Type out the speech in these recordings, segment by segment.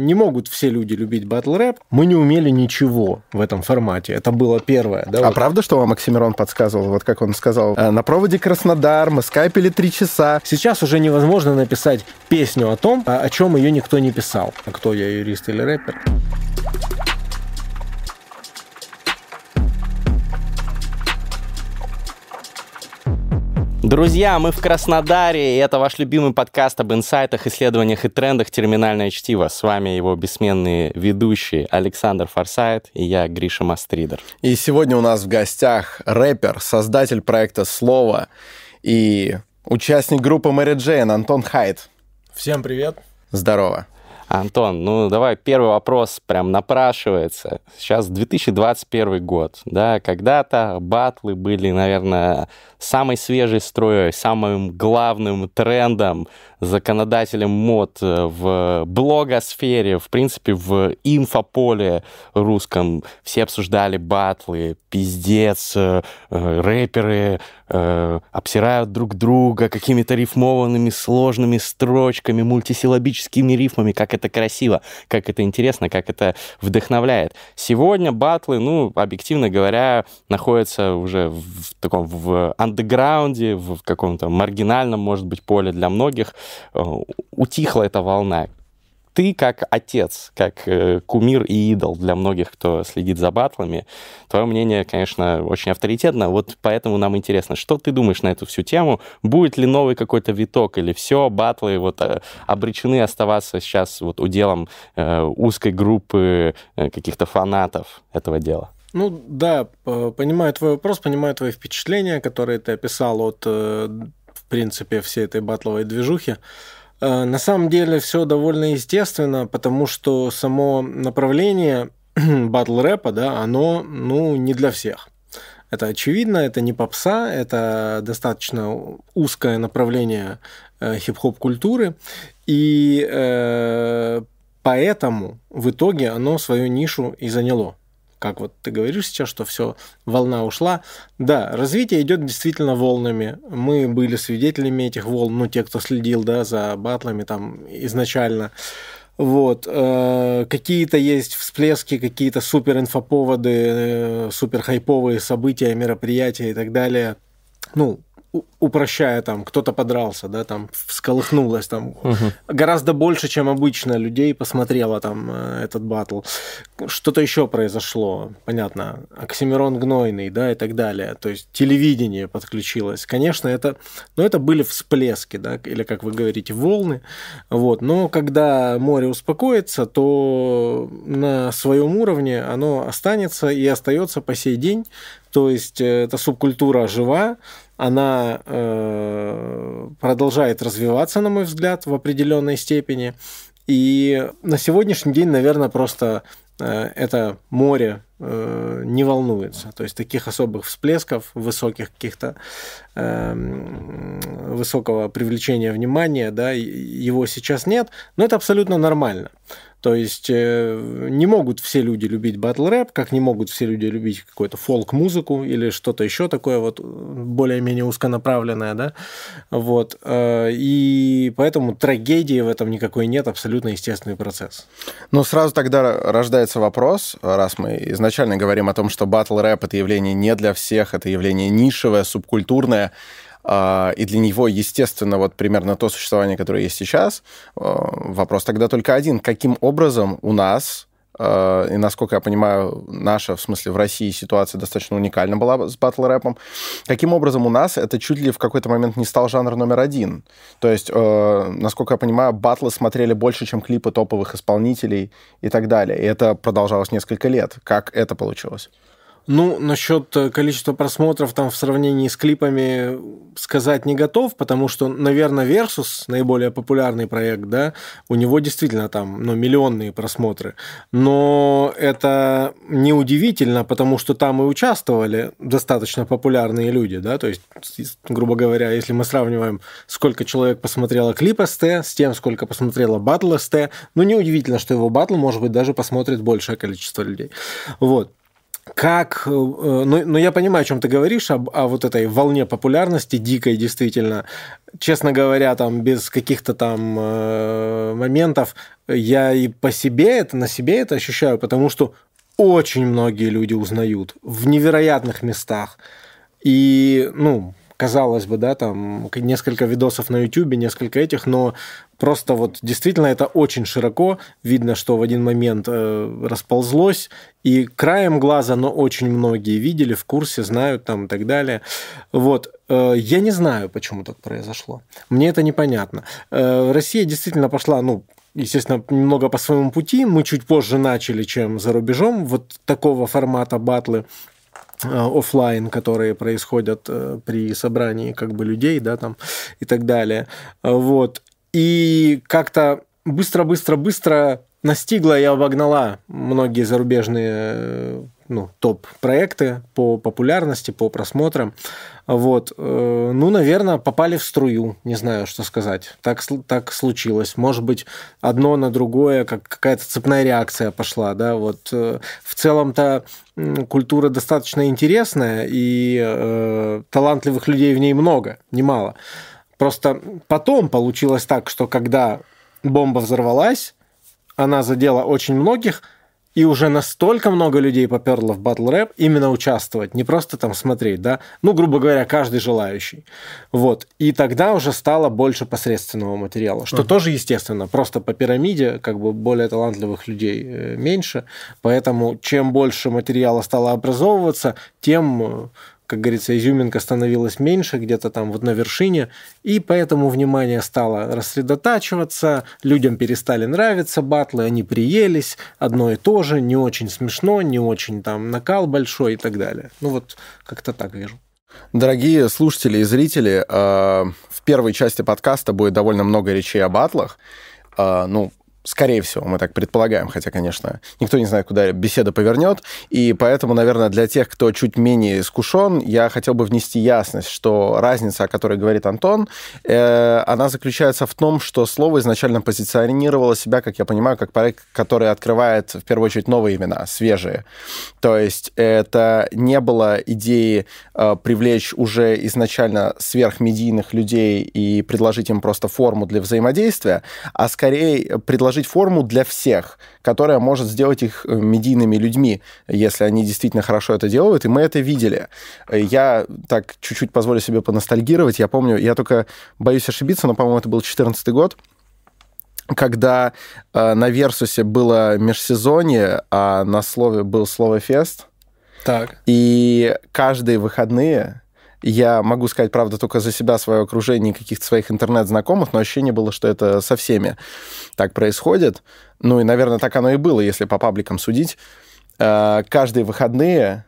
Не могут все люди любить батл рэп. Мы не умели ничего в этом формате. Это было первое. Да, а вот. правда, что вам Оксимирон подсказывал, вот как он сказал, «Э, на проводе Краснодар, мы скайпили три часа. Сейчас уже невозможно написать песню о том, о чем ее никто не писал. А кто я, юрист или рэпер? Друзья, мы в Краснодаре, и это ваш любимый подкаст об инсайтах, исследованиях и трендах «Терминальное чтиво». С вами его бессменные ведущие Александр Форсайт и я, Гриша Мастридер. И сегодня у нас в гостях рэпер, создатель проекта «Слово» и участник группы Мэри Джейн Антон Хайт. Всем привет. Здорово. Антон, ну давай первый вопрос прям напрашивается. Сейчас 2021 год, да, когда-то батлы были, наверное, самой свежей строей, самым главным трендом, законодателем мод в блогосфере, в принципе, в инфополе русском. Все обсуждали батлы, пиздец, э, рэперы э, обсирают друг друга какими-то рифмованными сложными строчками, мультисиллабическими рифмами, как это красиво, как это интересно, как это вдохновляет. Сегодня батлы, ну, объективно говоря, находятся уже в таком в андеграунде, в каком-то маргинальном, может быть, поле для многих. Э, утихла эта волна ты как отец, как э, кумир и идол для многих, кто следит за батлами, твое мнение, конечно, очень авторитетно. Вот поэтому нам интересно, что ты думаешь на эту всю тему? Будет ли новый какой-то виток или все, батлы вот э, обречены оставаться сейчас вот уделом э, узкой группы э, каких-то фанатов этого дела? Ну да, понимаю твой вопрос, понимаю твои впечатления, которые ты описал от, э, принципе, всей этой батловой движухи. Э, на самом деле все довольно естественно, потому что само направление батл рэпа, да, оно, ну, не для всех. Это очевидно, это не попса, это достаточно узкое направление э, хип-хоп культуры, и э, поэтому в итоге оно свою нишу и заняло как вот ты говоришь сейчас, что все, волна ушла. Да, развитие идет действительно волнами. Мы были свидетелями этих волн, ну, те, кто следил, да, за батлами там изначально. Вот. Э, какие-то есть всплески, какие-то супер инфоповоды, э, супер хайповые события, мероприятия и так далее. Ну, упрощая, там, кто-то подрался, да, там, всколыхнулось, там, угу. гораздо больше, чем обычно людей посмотрело там э, этот батл. Что-то еще произошло, понятно, Оксимирон Гнойный, да, и так далее. То есть телевидение подключилось. Конечно, это, но это были всплески, да, или, как вы говорите, волны. Вот. Но когда море успокоится, то на своем уровне оно останется и остается по сей день. То есть э, эта субкультура жива, она э, продолжает развиваться, на мой взгляд, в определенной степени. И на сегодняшний день, наверное, просто э, это море э, не волнуется. То есть таких особых всплесков, высоких каких-то высокого привлечения внимания, да, его сейчас нет, но это абсолютно нормально. То есть э, не могут все люди любить батл рэп, как не могут все люди любить какую-то фолк-музыку или что-то еще такое вот более-менее узконаправленное, да, вот. Э, и поэтому трагедии в этом никакой нет, абсолютно естественный процесс. Ну, сразу тогда рождается вопрос, раз мы изначально говорим о том, что батл рэп это явление не для всех, это явление нишевое, субкультурное, и для него, естественно, вот примерно то существование, которое есть сейчас. А, вопрос тогда только один. Каким образом у нас а, и, насколько я понимаю, наша, в смысле, в России ситуация достаточно уникальна была с батл-рэпом. Каким образом у нас это чуть ли в какой-то момент не стал жанр номер один? То есть, насколько я понимаю, батлы смотрели больше, чем клипы топовых исполнителей и так далее. И это продолжалось несколько лет. Как это получилось? Ну, насчет э, количества просмотров там в сравнении с клипами сказать не готов, потому что, наверное, Versus, наиболее популярный проект, да, у него действительно там, ну, миллионные просмотры. Но это неудивительно, потому что там и участвовали достаточно популярные люди, да, то есть, грубо говоря, если мы сравниваем, сколько человек посмотрело клип СТ с тем, сколько посмотрело батл СТ, ну, неудивительно, что его батл, может быть, даже посмотрит большее количество людей. Вот. Как... Э, ну, ну, я понимаю, о чем ты говоришь, об, о вот этой волне популярности дикой, действительно. Честно говоря, там, без каких-то там э, моментов, я и по себе это, на себе это ощущаю, потому что очень многие люди узнают в невероятных местах. И, ну, казалось бы, да, там несколько видосов на YouTube, несколько этих, но просто вот действительно это очень широко. Видно, что в один момент э, расползлось, и краем глаза, но очень многие видели, в курсе, знают там и так далее. Вот. Э, я не знаю, почему так произошло. Мне это непонятно. Э, Россия действительно пошла, ну, естественно, немного по своему пути. Мы чуть позже начали, чем за рубежом, вот такого формата батлы. Э, офлайн, которые происходят э, при собрании как бы людей, да, там и так далее. Вот. И как-то быстро-быстро-быстро настигла и обогнала многие зарубежные э, ну, топ-проекты по популярности, по просмотрам. Вот. Э, ну, наверное, попали в струю. Не знаю, что сказать. Так, так случилось. Может быть, одно на другое, как какая-то цепная реакция пошла. Да? Вот. Э, в целом-то культура достаточно интересная, и э, талантливых людей в ней много, немало. Просто потом получилось так, что когда бомба взорвалась, она задела очень многих – и уже настолько много людей поперло в батл рэп именно участвовать, не просто там смотреть, да, ну, грубо говоря, каждый желающий. Вот. И тогда уже стало больше посредственного материала, что uh-huh. тоже естественно, просто по пирамиде как бы более талантливых людей э, меньше, поэтому чем больше материала стало образовываться, тем э, как говорится, изюминка становилась меньше, где-то там вот на вершине, и поэтому внимание стало рассредотачиваться, людям перестали нравиться батлы, они приелись, одно и то же, не очень смешно, не очень там накал большой и так далее. Ну вот как-то так вижу. Дорогие слушатели и зрители, э, в первой части подкаста будет довольно много речей о батлах. Э, ну, Скорее всего, мы так предполагаем, хотя, конечно, никто не знает, куда беседа повернет. И поэтому, наверное, для тех, кто чуть менее искушен, я хотел бы внести ясность, что разница, о которой говорит Антон, э, она заключается в том, что слово изначально позиционировало себя, как я понимаю, как проект, который открывает, в первую очередь, новые имена, свежие. То есть это не было идеи э, привлечь уже изначально сверхмедийных людей и предложить им просто форму для взаимодействия, а скорее предложить предложить форму для всех, которая может сделать их э, медийными людьми, если они действительно хорошо это делают, и мы это видели. Я так чуть-чуть позволю себе поностальгировать. Я помню, я только боюсь ошибиться, но, по-моему, это был 2014 год, когда э, на Версусе было межсезонье, а на слове был слово «фест». Так. И каждые выходные я могу сказать, правда, только за себя, свое окружение, каких-то своих интернет-знакомых, но ощущение было, что это со всеми так происходит. Ну и, наверное, так оно и было, если по пабликам судить. Э, каждые выходные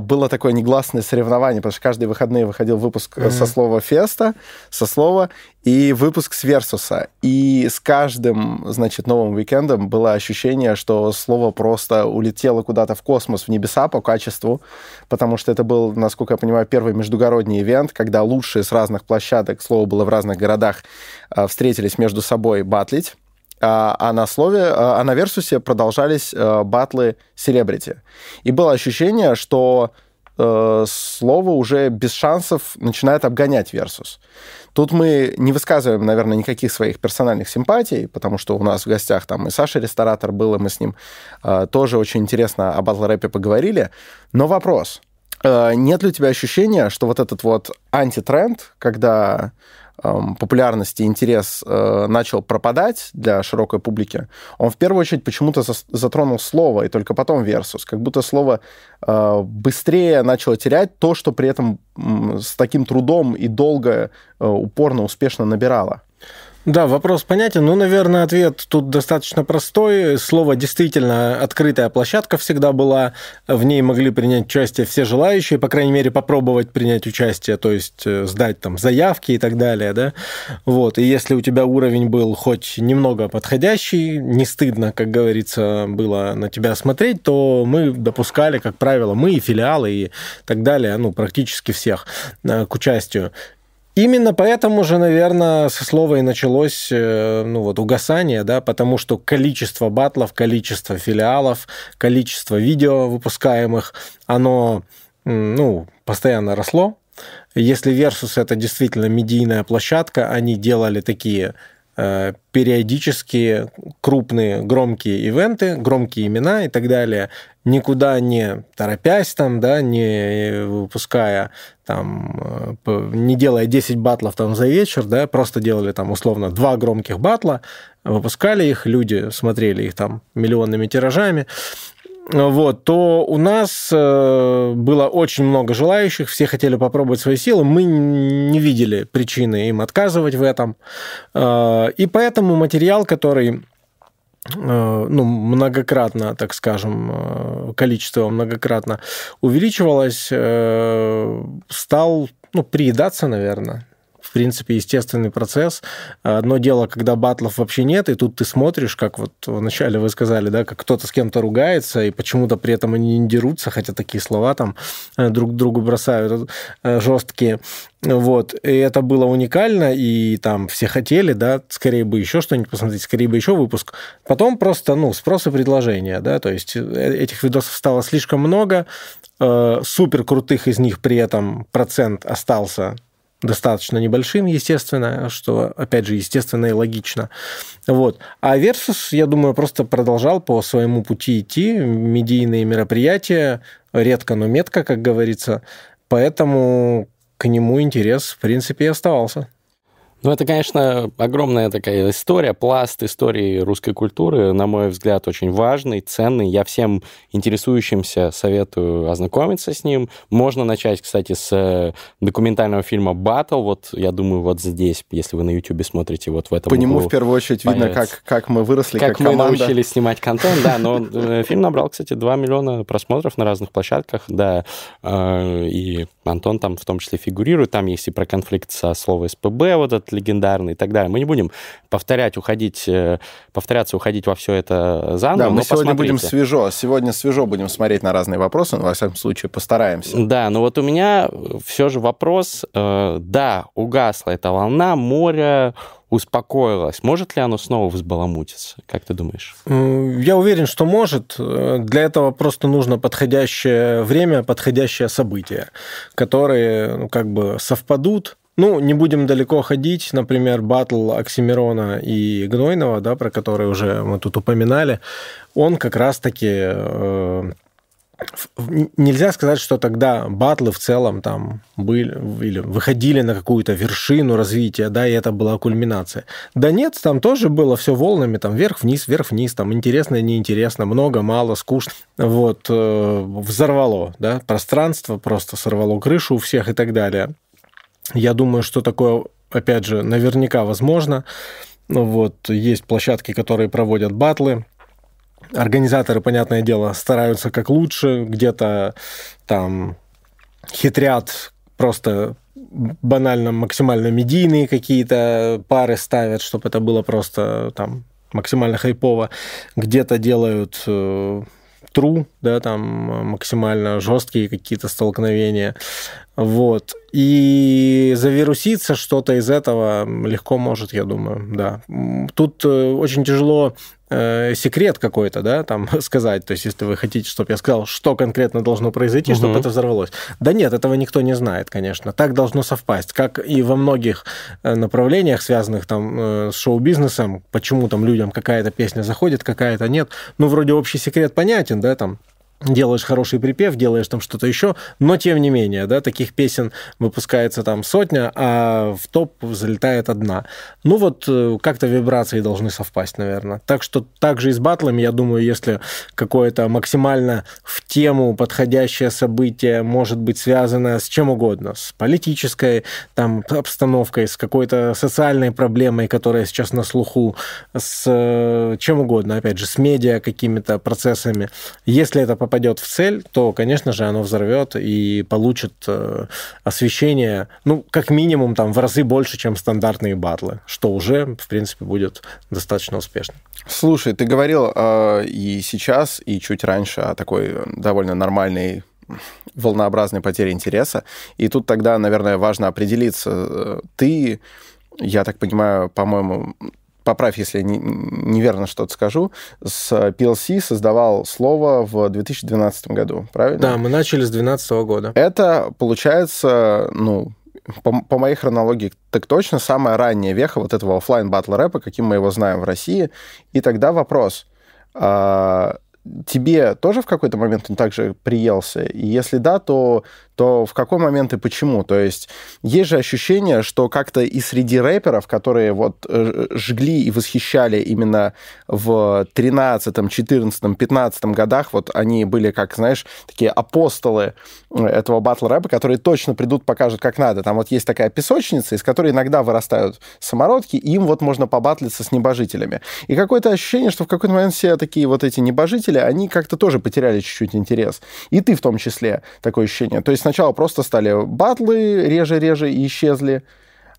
было такое негласное соревнование, потому что каждые выходные выходил выпуск mm-hmm. со слова «феста», со слова, и выпуск с «версуса». И с каждым, значит, новым уикендом было ощущение, что слово просто улетело куда-то в космос, в небеса по качеству, потому что это был, насколько я понимаю, первый междугородний ивент, когда лучшие с разных площадок, слово было в разных городах, э, встретились между собой батлить. А, а на слове, а, а на Версусе продолжались а, батлы селебрити. И было ощущение, что э, слово уже без шансов начинает обгонять Версус. Тут мы не высказываем, наверное, никаких своих персональных симпатий, потому что у нас в гостях там и Саша Ресторатор был, и мы с ним э, тоже очень интересно о батл-рэпе поговорили. Но вопрос. Э, нет ли у тебя ощущения, что вот этот вот антитренд, когда популярность и интерес э, начал пропадать для широкой публики, он в первую очередь почему-то затронул слово, и только потом версус. Как будто слово э, быстрее начало терять то, что при этом с таким трудом и долго, э, упорно, успешно набирало. Да, вопрос понятен. Ну, наверное, ответ тут достаточно простой. Слово действительно открытая площадка всегда была. В ней могли принять участие все желающие, по крайней мере, попробовать принять участие, то есть э, сдать там заявки и так далее, да. Вот. И если у тебя уровень был хоть немного подходящий, не стыдно, как говорится, было на тебя смотреть, то мы допускали, как правило, мы и филиалы и так далее, ну, практически всех э, к участию. Именно поэтому же, наверное, со слова и началось э, ну, вот, угасание, да, потому что количество батлов, количество филиалов, количество видео выпускаемых, оно ну, постоянно росло. Если Versus это действительно медийная площадка, они делали такие Э, периодические крупные громкие ивенты, громкие имена и так далее, никуда не торопясь там, да, не выпуская там, э, не делая 10 батлов там за вечер, да, просто делали там условно два громких батла, выпускали их, люди смотрели их там миллионными тиражами, вот, то у нас э, было очень много желающих, все хотели попробовать свои силы, мы не видели причины им отказывать в этом. Э, и поэтому материал, который э, ну, многократно, так скажем, количество многократно увеличивалось, стал ну, приедаться, наверное принципе, естественный процесс. Одно дело, когда батлов вообще нет, и тут ты смотришь, как вот вначале вы сказали, да, как кто-то с кем-то ругается, и почему-то при этом они не дерутся, хотя такие слова там э, друг другу бросают э, жесткие. Вот, и это было уникально, и там все хотели, да, скорее бы еще что-нибудь посмотреть, скорее бы еще выпуск. Потом просто, ну, спрос и предложение, да, то есть э, этих видосов стало слишком много, супер крутых из них при этом процент остался достаточно небольшим, естественно, что, опять же, естественно и логично. Вот. А Versus, я думаю, просто продолжал по своему пути идти, медийные мероприятия, редко, но метко, как говорится, поэтому к нему интерес, в принципе, и оставался. Ну, это, конечно, огромная такая история, пласт истории русской культуры, на мой взгляд, очень важный, ценный. Я всем интересующимся советую ознакомиться с ним. Можно начать, кстати, с э, документального фильма «Батл». Вот, я думаю, вот здесь, если вы на YouTube смотрите, вот в этом По нему, в первую очередь, видно, как, как мы выросли, как, как мы команда. научились снимать контент, да. Но э, фильм набрал, кстати, 2 миллиона просмотров на разных площадках, да. Э, и Антон там в том числе фигурирует. Там есть и про конфликт со словом СПБ, вот этот легендарный и так далее. Мы не будем повторять, уходить, э, повторяться, уходить во все это заново. Да, мы сегодня будем свежо, сегодня свежо будем смотреть на разные вопросы, но, во всяком случае, постараемся. Да, но вот у меня все же вопрос, э, да, угасла эта волна, море успокоилось. Может ли оно снова взбаламутиться? Как ты думаешь? Я уверен, что может. Для этого просто нужно подходящее время, подходящее событие, которые ну, как бы совпадут, ну, не будем далеко ходить. Например, батл Оксимирона и Гнойного, да, про который уже мы тут упоминали, он как раз-таки э, нельзя сказать, что тогда батлы в целом там были или выходили на какую-то вершину развития, да, и это была кульминация. Да нет, там тоже было все волнами, там вверх-вниз, вверх-вниз, там интересно, неинтересно, много, мало, скучно. Вот, э, взорвало, да, пространство, просто сорвало крышу у всех и так далее. Я думаю, что такое, опять же, наверняка возможно. Ну вот, есть площадки, которые проводят батлы. Организаторы, понятное дело, стараются как лучше, где-то там хитрят, просто банально максимально медийные какие-то пары ставят, чтобы это было просто там максимально хайпово. Где-то делают э, true, да, там максимально жесткие какие-то столкновения. Вот. И завируситься что-то из этого легко может, я думаю, да. Тут э, очень тяжело э, секрет какой-то, да, там сказать. То есть, если вы хотите, чтобы я сказал, что конкретно должно произойти, угу. чтобы это взорвалось. Да нет, этого никто не знает, конечно. Так должно совпасть. Как и во многих э, направлениях, связанных там э, с шоу-бизнесом, почему там людям какая-то песня заходит, какая-то нет. Ну, вроде общий секрет понятен, да, там делаешь хороший припев, делаешь там что-то еще, но тем не менее, да, таких песен выпускается там сотня, а в топ залетает одна. Ну вот э, как-то вибрации должны совпасть, наверное. Так что также и с батлами, я думаю, если какое-то максимально в тему подходящее событие может быть связано с чем угодно, с политической там обстановкой, с какой-то социальной проблемой, которая сейчас на слуху, с э, чем угодно, опять же, с медиа какими-то процессами, если это попадет в цель, то, конечно же, оно взорвет и получит э, освещение, ну, как минимум, там, в разы больше, чем стандартные батлы, что уже, в принципе, будет достаточно успешно. Слушай, ты говорил э, и сейчас, и чуть раньше о такой довольно нормальной волнообразной потери интереса. И тут тогда, наверное, важно определиться. Ты, я так понимаю, по-моему, поправь, если я не, неверно что-то скажу, с PLC создавал слово в 2012 году, правильно? Да, мы начали с 2012 года. Это, получается, ну, по, по моей хронологии, так точно самая ранняя веха вот этого офлайн батл рэпа, каким мы его знаем в России. И тогда вопрос, а, тебе тоже в какой-то момент он также приелся? И если да, то то в какой момент и почему? То есть есть же ощущение, что как-то и среди рэперов, которые вот э, жгли и восхищали именно в 13, 14, 15 годах, вот они были, как, знаешь, такие апостолы э, этого батл рэпа, которые точно придут, покажут, как надо. Там вот есть такая песочница, из которой иногда вырастают самородки, и им вот можно побатлиться с небожителями. И какое-то ощущение, что в какой-то момент все такие вот эти небожители, они как-то тоже потеряли чуть-чуть интерес. И ты в том числе, такое ощущение. То есть сначала просто стали батлы реже-реже и исчезли.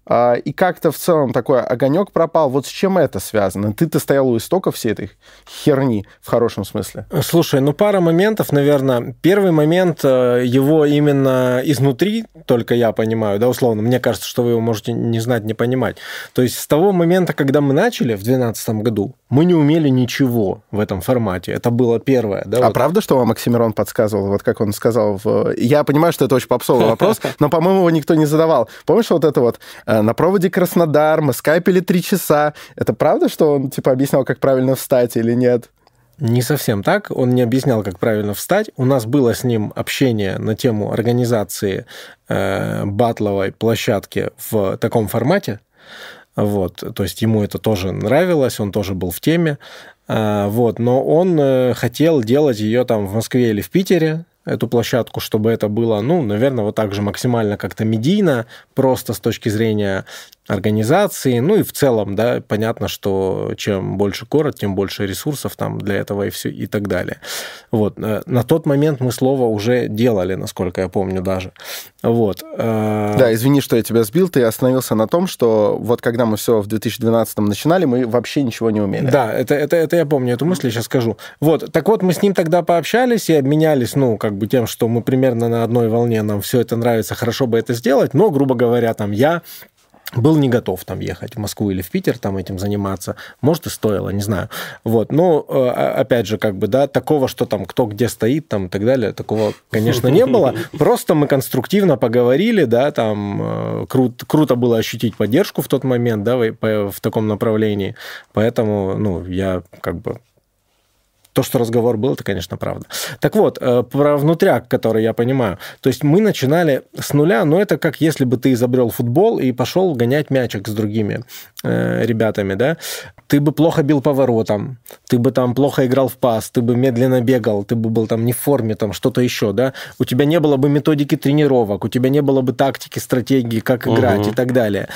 А, и как-то в целом такой огонек пропал. Вот с чем это связано? Ты-то стоял у истоков всей этой херни, в хорошем смысле. Слушай, ну пара моментов, наверное. Первый момент, э, его именно изнутри, только я понимаю, да, условно, мне кажется, что вы его можете не знать, не понимать. То есть с того момента, когда мы начали в 2012 году, мы не умели ничего в этом формате. Это было первое. Да, а вот. правда, что вам Оксимирон подсказывал, вот как он сказал? В... Я понимаю, что это очень попсовый вопрос, но, по-моему, его никто не задавал. Помнишь вот это вот э, на проводе Краснодар, мы скайпили три часа. Это правда, что он, типа, объяснял, как правильно встать или нет? Не совсем так. Он не объяснял, как правильно встать. У нас было с ним общение на тему организации э, батловой площадки в таком формате. Вот, то есть ему это тоже нравилось, он тоже был в теме. Э, вот, но он э, хотел делать ее там в Москве или в Питере, эту площадку, чтобы это было, ну, наверное, вот так же максимально как-то медийно, просто с точки зрения организации, ну и в целом, да, понятно, что чем больше город, тем больше ресурсов там для этого и все и так далее. Вот. Э, на тот момент мы слово уже делали, насколько я помню даже. Вот. Э, да, извини, что я тебя сбил, ты остановился на том, что вот когда мы все в 2012 начинали, мы вообще ничего не умели. Да, это, это, это я помню, эту мысль я сейчас скажу. Вот, так вот, мы с ним тогда пообщались и обменялись, ну, как бы тем, что мы примерно на одной волне, нам все это нравится, хорошо бы это сделать, но, грубо говоря, там я был не готов там ехать в Москву или в Питер там этим заниматься. Может, и стоило, не знаю. Вот. Но, э, опять же, как бы, да, такого, что там кто где стоит там и так далее, такого, конечно, не было. Просто мы конструктивно поговорили, да, там э, кру- круто было ощутить поддержку в тот момент, да, в, в таком направлении. Поэтому, ну, я как бы то, что разговор был, это, конечно, правда. Так вот, э, про внутряк, который я понимаю. То есть мы начинали с нуля, но это как если бы ты изобрел футбол и пошел гонять мячик с другими э, ребятами, да? Ты бы плохо бил поворотом, ты бы там плохо играл в пас, ты бы медленно бегал, ты бы был там не в форме, там что-то еще, да? У тебя не было бы методики тренировок, у тебя не было бы тактики, стратегии, как играть угу. и так далее.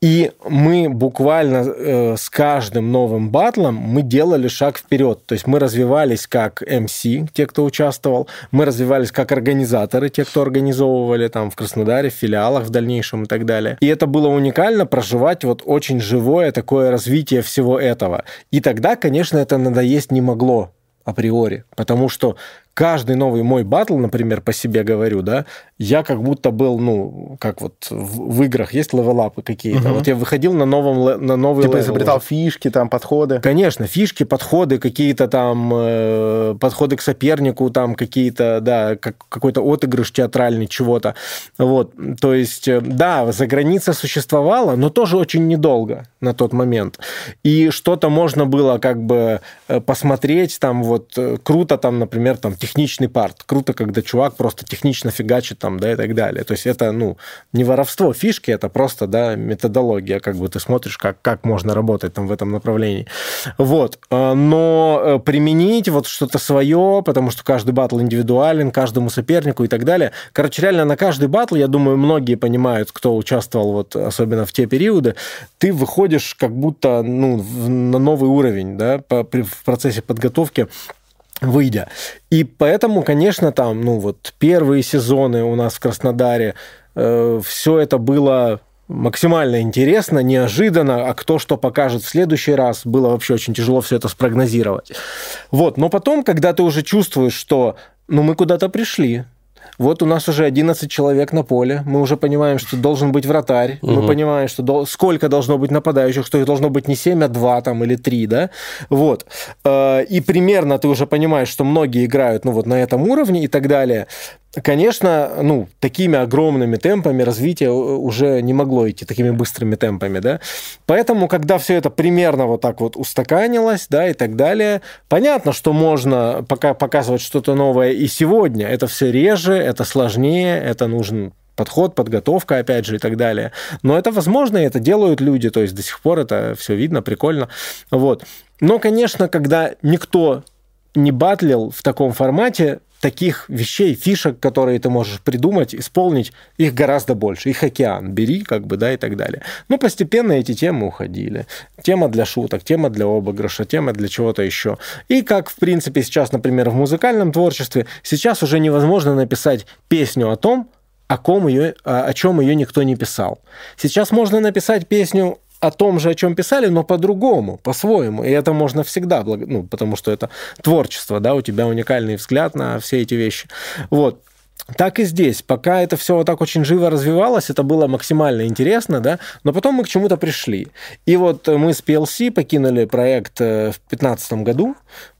И мы буквально э, с каждым новым батлом мы делали шаг вперед, то есть мы развивали развивались как MC, те, кто участвовал, мы развивались как организаторы, те, кто организовывали там в Краснодаре, в филиалах в дальнейшем и так далее. И это было уникально проживать вот очень живое такое развитие всего этого. И тогда, конечно, это надоесть не могло априори, потому что каждый новый мой батл, например, по себе говорю, да, я как будто был, ну, как вот в, в играх есть левелапы какие-то. Угу. Вот я выходил на новом на новый Типа изобретал уже. фишки, там, подходы. Конечно, фишки, подходы, какие-то там э, подходы к сопернику, там какие-то, да, как, какой-то отыгрыш театральный чего-то. Вот, то есть, э, да, за граница существовала, но тоже очень недолго на тот момент. И что-то можно было как бы э, посмотреть, там вот э, круто там, например, там техничный парт. Круто, когда чувак просто технично фигачит там, да, и так далее. То есть это, ну, не воровство фишки, это просто, да, методология, как бы ты смотришь, как, как можно работать там в этом направлении. Вот. А, но э, применить вот что-то свое, потому что каждый батл индивидуален, каждому сопернику и так далее. Короче, реально на каждый батл, я думаю, многие понимают, кто участвовал вот особенно в те периоды, ты выходишь как будто, ну, на новый уровень, да, по, в процессе подготовки выйдя. И поэтому, конечно, там, ну вот первые сезоны у нас в Краснодаре э, все это было максимально интересно, неожиданно, а кто что покажет в следующий раз, было вообще очень тяжело все это спрогнозировать. Вот, но потом, когда ты уже чувствуешь, что ну мы куда-то пришли, Вот у нас уже 11 человек на поле. Мы уже понимаем, что должен быть вратарь. Угу. Мы понимаем, что дол- сколько должно быть нападающих, что их должно быть не 7, а 2 там, или 3, да? Вот. Э, и примерно ты уже понимаешь, что многие играют ну, вот на этом уровне и так далее. Конечно, ну, такими огромными темпами развитие уже не могло идти, такими быстрыми темпами, да. Поэтому, когда все это примерно вот так вот устаканилось, да, и так далее, понятно, что можно пока показывать что-то новое и сегодня. Это все реже, это сложнее, это нужен подход, подготовка, опять же, и так далее. Но это возможно, и это делают люди, то есть до сих пор это все видно, прикольно. Вот. Но, конечно, когда никто не батлил в таком формате, таких вещей, фишек, которые ты можешь придумать, исполнить, их гораздо больше. Их океан бери, как бы, да, и так далее. Ну, постепенно эти темы уходили. Тема для шуток, тема для обыгрыша, тема для чего-то еще. И как, в принципе, сейчас, например, в музыкальном творчестве, сейчас уже невозможно написать песню о том, о ком ее, о чем ее никто не писал. Сейчас можно написать песню о том же, о чем писали, но по-другому, по-своему. И это можно всегда, ну, потому что это творчество, да, у тебя уникальный взгляд на все эти вещи. Вот. Так и здесь. Пока это все вот так очень живо развивалось, это было максимально интересно, да, но потом мы к чему-то пришли. И вот мы с PLC покинули проект э, в 2015 году,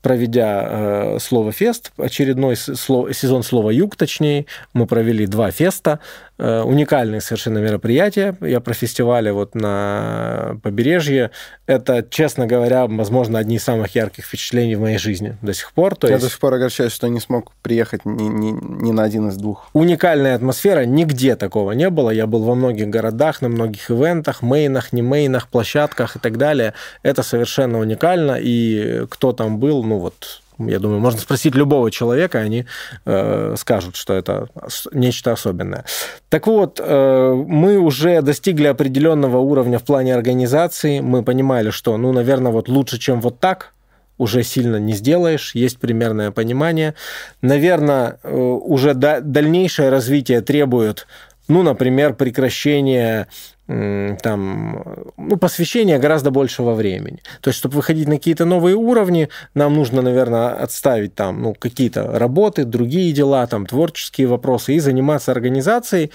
проведя э, слово фест, очередной сло, сезон слова юг, точнее, мы провели два феста, э, уникальные совершенно мероприятия. Я про фестивали вот на побережье. Это, честно говоря, возможно, одни из самых ярких впечатлений в моей жизни до сих пор. То Я есть... до сих пор огорчаюсь, что не смог приехать ни, ни, ни на один из двух. Уникальная атмосфера, нигде такого не было. Я был во многих городах, на многих ивентах, мейнах, не мейнах, площадках и так далее. Это совершенно уникально, и кто там был, ну, ну вот, я думаю, можно спросить любого человека, они э, скажут, что это нечто особенное. Так вот, э, мы уже достигли определенного уровня в плане организации. Мы понимали, что, ну, наверное, вот лучше, чем вот так, уже сильно не сделаешь, есть примерное понимание. Наверное, э, уже дальнейшее развитие требует ну, например, прекращение там, ну, посвящение гораздо большего времени. То есть, чтобы выходить на какие-то новые уровни, нам нужно, наверное, отставить там, ну, какие-то работы, другие дела, там, творческие вопросы и заниматься организацией.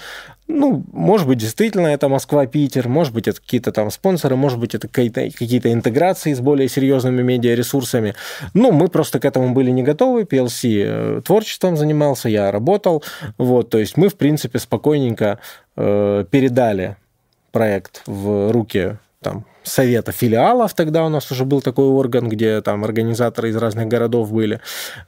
Ну, может быть, действительно это Москва-Питер, может быть, это какие-то там спонсоры, может быть, это какие-то, какие-то интеграции с более серьезными медиаресурсами. Ну, мы просто к этому были не готовы. PLC э, творчеством занимался, я работал. Вот, то есть мы, в принципе, спокойненько э, передали проект в руки там, совета филиалов, тогда у нас уже был такой орган, где там организаторы из разных городов были.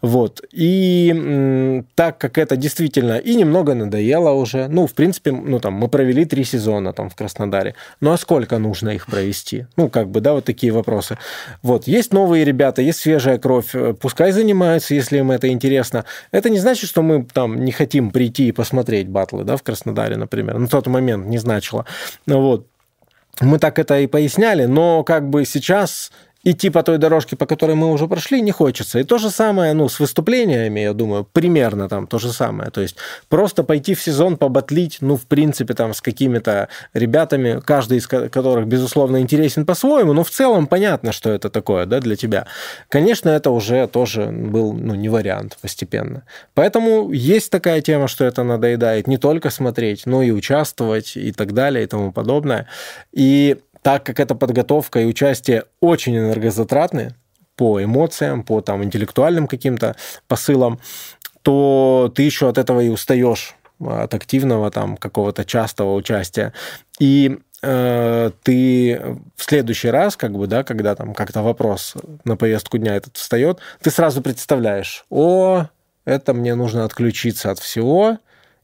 Вот. И так как это действительно и немного надоело уже, ну, в принципе, ну, там, мы провели три сезона там в Краснодаре, ну, а сколько нужно их провести? Ну, как бы, да, вот такие вопросы. Вот, есть новые ребята, есть свежая кровь, э, пускай занимаются, если им это интересно. Это не значит, что мы там не хотим прийти и посмотреть батлы, да, в Краснодаре, например. На тот момент не значило. Вот мы так это и поясняли, но как бы сейчас идти по той дорожке, по которой мы уже прошли, не хочется. И то же самое, ну, с выступлениями, я думаю, примерно там то же самое. То есть просто пойти в сезон побатлить, ну, в принципе, там с какими-то ребятами, каждый из которых, безусловно, интересен по-своему, но в целом понятно, что это такое, да, для тебя. Конечно, это уже тоже был, ну, не вариант постепенно. Поэтому есть такая тема, что это надоедает не только смотреть, но и участвовать и так далее и тому подобное. И так как эта подготовка и участие очень энергозатратны по эмоциям, по там, интеллектуальным каким-то посылам, то ты еще от этого и устаешь от активного там какого-то частого участия. И э, ты в следующий раз, как бы, да, когда там как-то вопрос на повестку дня этот встает, ты сразу представляешь, о, это мне нужно отключиться от всего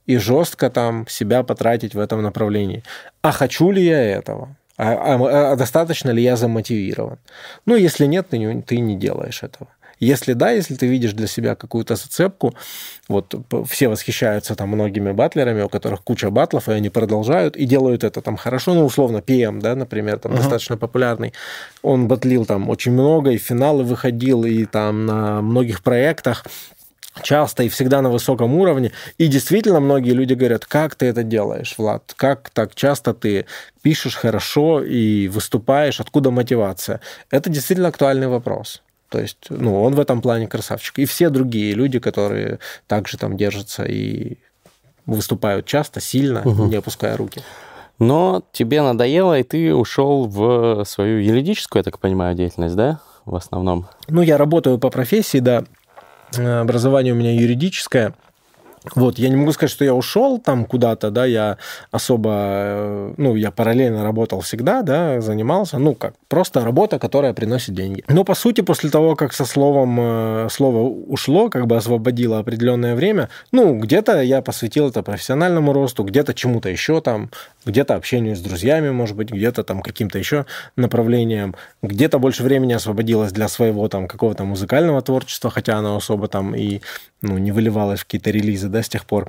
и жестко там себя потратить в этом направлении. А хочу ли я этого? А, а, а достаточно ли я замотивирован? Ну, если нет, ты не, ты не делаешь этого. Если да, если ты видишь для себя какую-то зацепку, вот все восхищаются там многими батлерами, у которых куча батлов, и они продолжают и делают это там хорошо, ну, условно, PM, да, например, там uh-huh. достаточно популярный, он батлил там очень много, и финалы выходил, и там на многих проектах, часто и всегда на высоком уровне. И действительно многие люди говорят, как ты это делаешь, Влад? Как так часто ты пишешь хорошо и выступаешь? Откуда мотивация? Это действительно актуальный вопрос. То есть, ну, он в этом плане красавчик. И все другие люди, которые также там держатся и выступают часто, сильно, угу. не опуская руки. Но тебе надоело, и ты ушел в свою юридическую, я так понимаю, деятельность, да, в основном? Ну, я работаю по профессии, да. Образование у меня юридическое – вот, я не могу сказать, что я ушел там куда-то, да, я особо, э, ну, я параллельно работал всегда, да, занимался, ну, как, просто работа, которая приносит деньги. Но, по сути, после того, как со словом, э, слово ушло, как бы освободило определенное время, ну, где-то я посвятил это профессиональному росту, где-то чему-то еще там, где-то общению с друзьями, может быть, где-то там каким-то еще направлением, где-то больше времени освободилось для своего там какого-то музыкального творчества, хотя оно особо там и ну, не выливалось в какие-то релизы, да, с тех пор.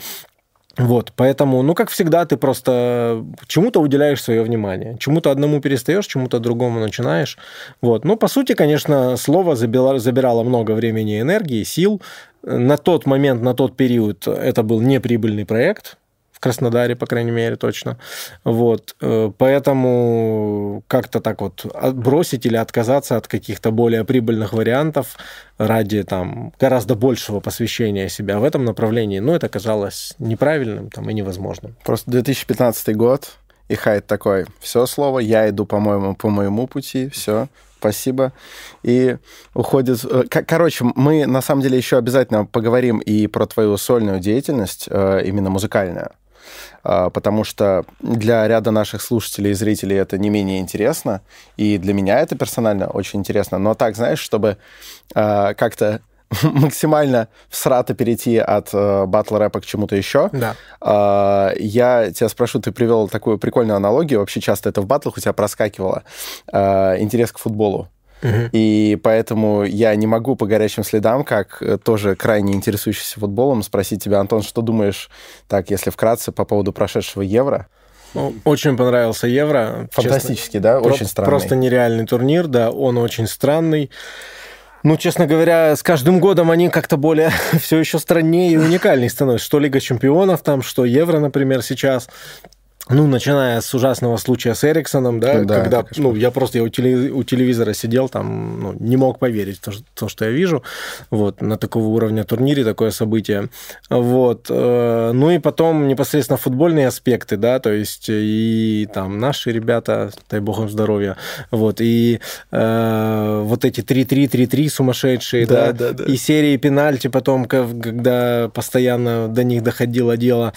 Вот, поэтому, ну, как всегда, ты просто чему-то уделяешь свое внимание. Чему-то одному перестаешь, чему-то другому начинаешь. Вот. Ну, по сути, конечно, слово забирало, забирало много времени, энергии, сил. На тот момент, на тот период это был неприбыльный проект, Краснодаре, по крайней мере, точно. Вот. Э, поэтому как-то так вот отбросить или отказаться от каких-то более прибыльных вариантов ради там гораздо большего посвящения себя в этом направлении, ну, это казалось неправильным там, и невозможным. Просто 2015 год, и Хайд такой, все слово, я иду, по-моему, по моему пути, все, спасибо. И уходит... Э, короче, мы на самом деле еще обязательно поговорим и про твою сольную деятельность, э, именно музыкальную. А, потому что для ряда наших слушателей и зрителей это не менее интересно, и для меня это персонально очень интересно. Но так, знаешь, чтобы а, как-то максимально всрато перейти от э, батл рэпа к чему-то еще. Да. Э, я тебя спрошу, ты привел такую прикольную аналогию, вообще часто это в батлах у тебя проскакивало, э, интерес к футболу. И поэтому я не могу по горячим следам, как э, тоже крайне интересующийся футболом, спросить тебя, Антон, что думаешь, так, если вкратце, по поводу прошедшего Евро? Ну, очень понравился Евро. Фантастический, честно. да? Очень странный. Просто нереальный турнир, да, он очень странный. Ну, честно говоря, с каждым годом они как-то более все еще страннее и уникальнее становятся. Что Лига чемпионов там, что Евро, например, сейчас. Ну, начиная с ужасного случая с Эриксоном, да, да когда, ну, я просто я у, теле, у телевизора сидел, там, ну, не мог поверить в то, то, что я вижу, вот, на такого уровня турнире такое событие, вот, э, ну и потом непосредственно футбольные аспекты, да, то есть и там наши ребята, дай бог им здоровья, вот, и э, вот эти 3-3, 3-3 сумасшедшие, да, да, да, да, и серии пенальти потом, когда постоянно до них доходило дело,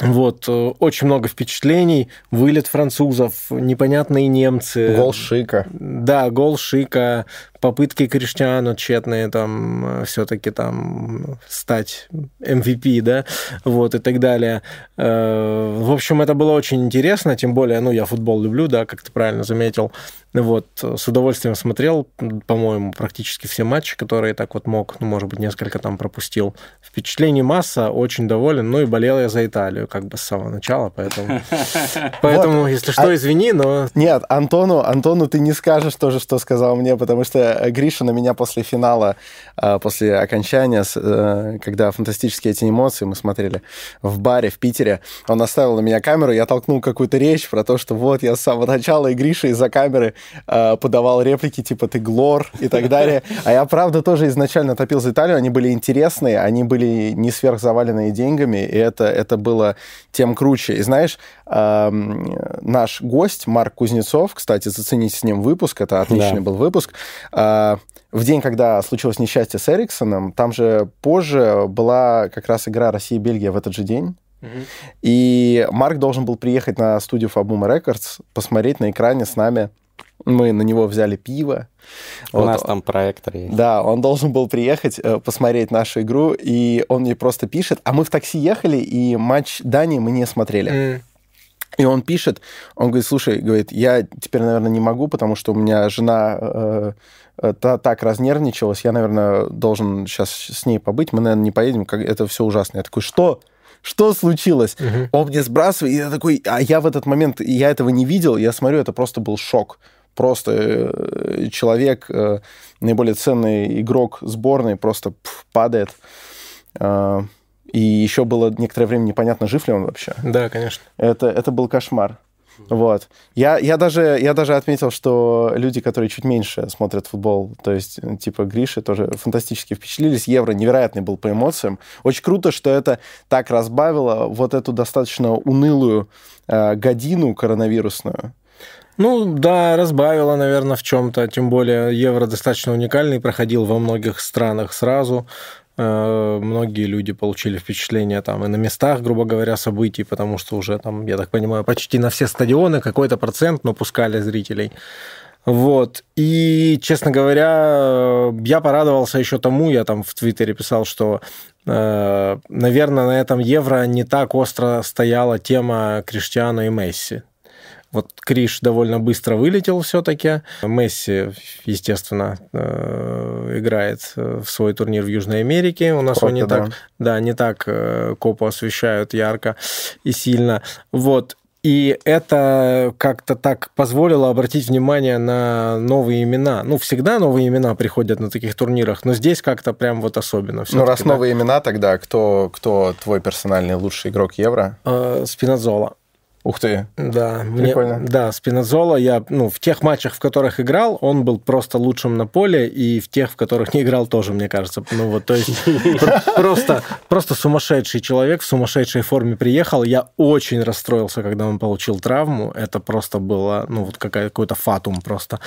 вот, э, очень много впечатлений. Вылет французов, непонятные немцы. Гол Шика. Да, гол Шика, попытки Криштиану тщетные там э, все-таки там стать MVP, да, вот и так далее. Э, в общем, это было очень интересно, тем более, ну, я футбол люблю, да, как ты правильно заметил. Вот, с удовольствием смотрел, по-моему, практически все матчи, которые так вот мог, ну, может быть, несколько там пропустил. Впечатлений масса, очень доволен, ну и болел я за Италию, как бы с самого начала, поэтому... Поэтому, если что, а извини, но... Нет, Антону, Антону ты не скажешь тоже, что сказал мне, потому что Гриша на меня после финала, а, после окончания, э, когда фантастические эти эмоции мы смотрели в баре в Питере, он оставил на меня камеру, я толкнул какую-то речь про то, что вот я с самого начала и Гриша из-за камеры а, подавал реплики типа «ты глор» и так далее. А я, правда, тоже изначально топил за Италию, они были интересные, они были не сверхзаваленные деньгами, и это, это было тем круче. И знаешь, наш гость Марк Кузнецов, кстати, зацените с ним выпуск, это отличный да. был выпуск, а, в день, когда случилось несчастье с Эриксоном, там же позже была как раз игра Россия-Бельгия в этот же день. Mm-hmm. И Марк должен был приехать на студию Fabuma Records, посмотреть на экране с нами. Мы на него взяли пиво. У вот. нас там проектор есть. Да, он должен был приехать, э, посмотреть нашу игру, и он мне просто пишет. А мы в такси ехали, и матч Дании мы не смотрели. Mm. И он пишет, он говорит, слушай, говорит, я теперь, наверное, не могу, потому что у меня жена э, э, та, так разнервничалась, я, наверное, должен сейчас с ней побыть, мы, наверное, не поедем, как, это все ужасно. Я такой, что? Что случилось? Угу. Он мне сбрасывает, и я такой, а я в этот момент, я этого не видел, я смотрю, это просто был шок. Просто э, человек, э, наиболее ценный игрок сборной, просто пф, падает. Э, и еще было некоторое время непонятно, жив ли он вообще. Да, конечно. Это, это был кошмар. Вот. Я, я, даже, я даже отметил, что люди, которые чуть меньше смотрят футбол, то есть типа Гриши, тоже фантастически впечатлились. Евро невероятный был по эмоциям. Очень круто, что это так разбавило вот эту достаточно унылую э, годину коронавирусную. Ну, да, разбавило, наверное, в чем-то. Тем более евро достаточно уникальный, проходил во многих странах сразу. Э, многие люди получили впечатление там и на местах, грубо говоря, событий, потому что уже там, я так понимаю, почти на все стадионы какой-то процент, но пускали зрителей. Вот. И, честно говоря, я порадовался еще тому, я там в Твиттере писал, что, э, наверное, на этом Евро не так остро стояла тема Криштиану и Месси. Вот Криш довольно быстро вылетел все-таки. Месси, естественно, э, играет в свой турнир в Южной Америке. У нас Кропе, он не да. так, да, не так э, копу освещают ярко и сильно. Вот. И это как-то так позволило обратить внимание на новые имена. Ну, всегда новые имена приходят на таких турнирах, но здесь как-то прям вот особенно. Ну, раз да? новые имена, тогда кто, кто твой персональный лучший игрок Евро? Э, Спиназола. Ух ты. Да, прикольно. Мне, да, Спинозола я, ну, в тех матчах, в которых играл, он был просто лучшим на поле, и в тех, в которых не играл, тоже, мне кажется. Ну вот, то есть просто, просто сумасшедший человек в сумасшедшей форме приехал. Я очень расстроился, когда он получил травму. Это просто было, ну, вот какой-то фатум просто.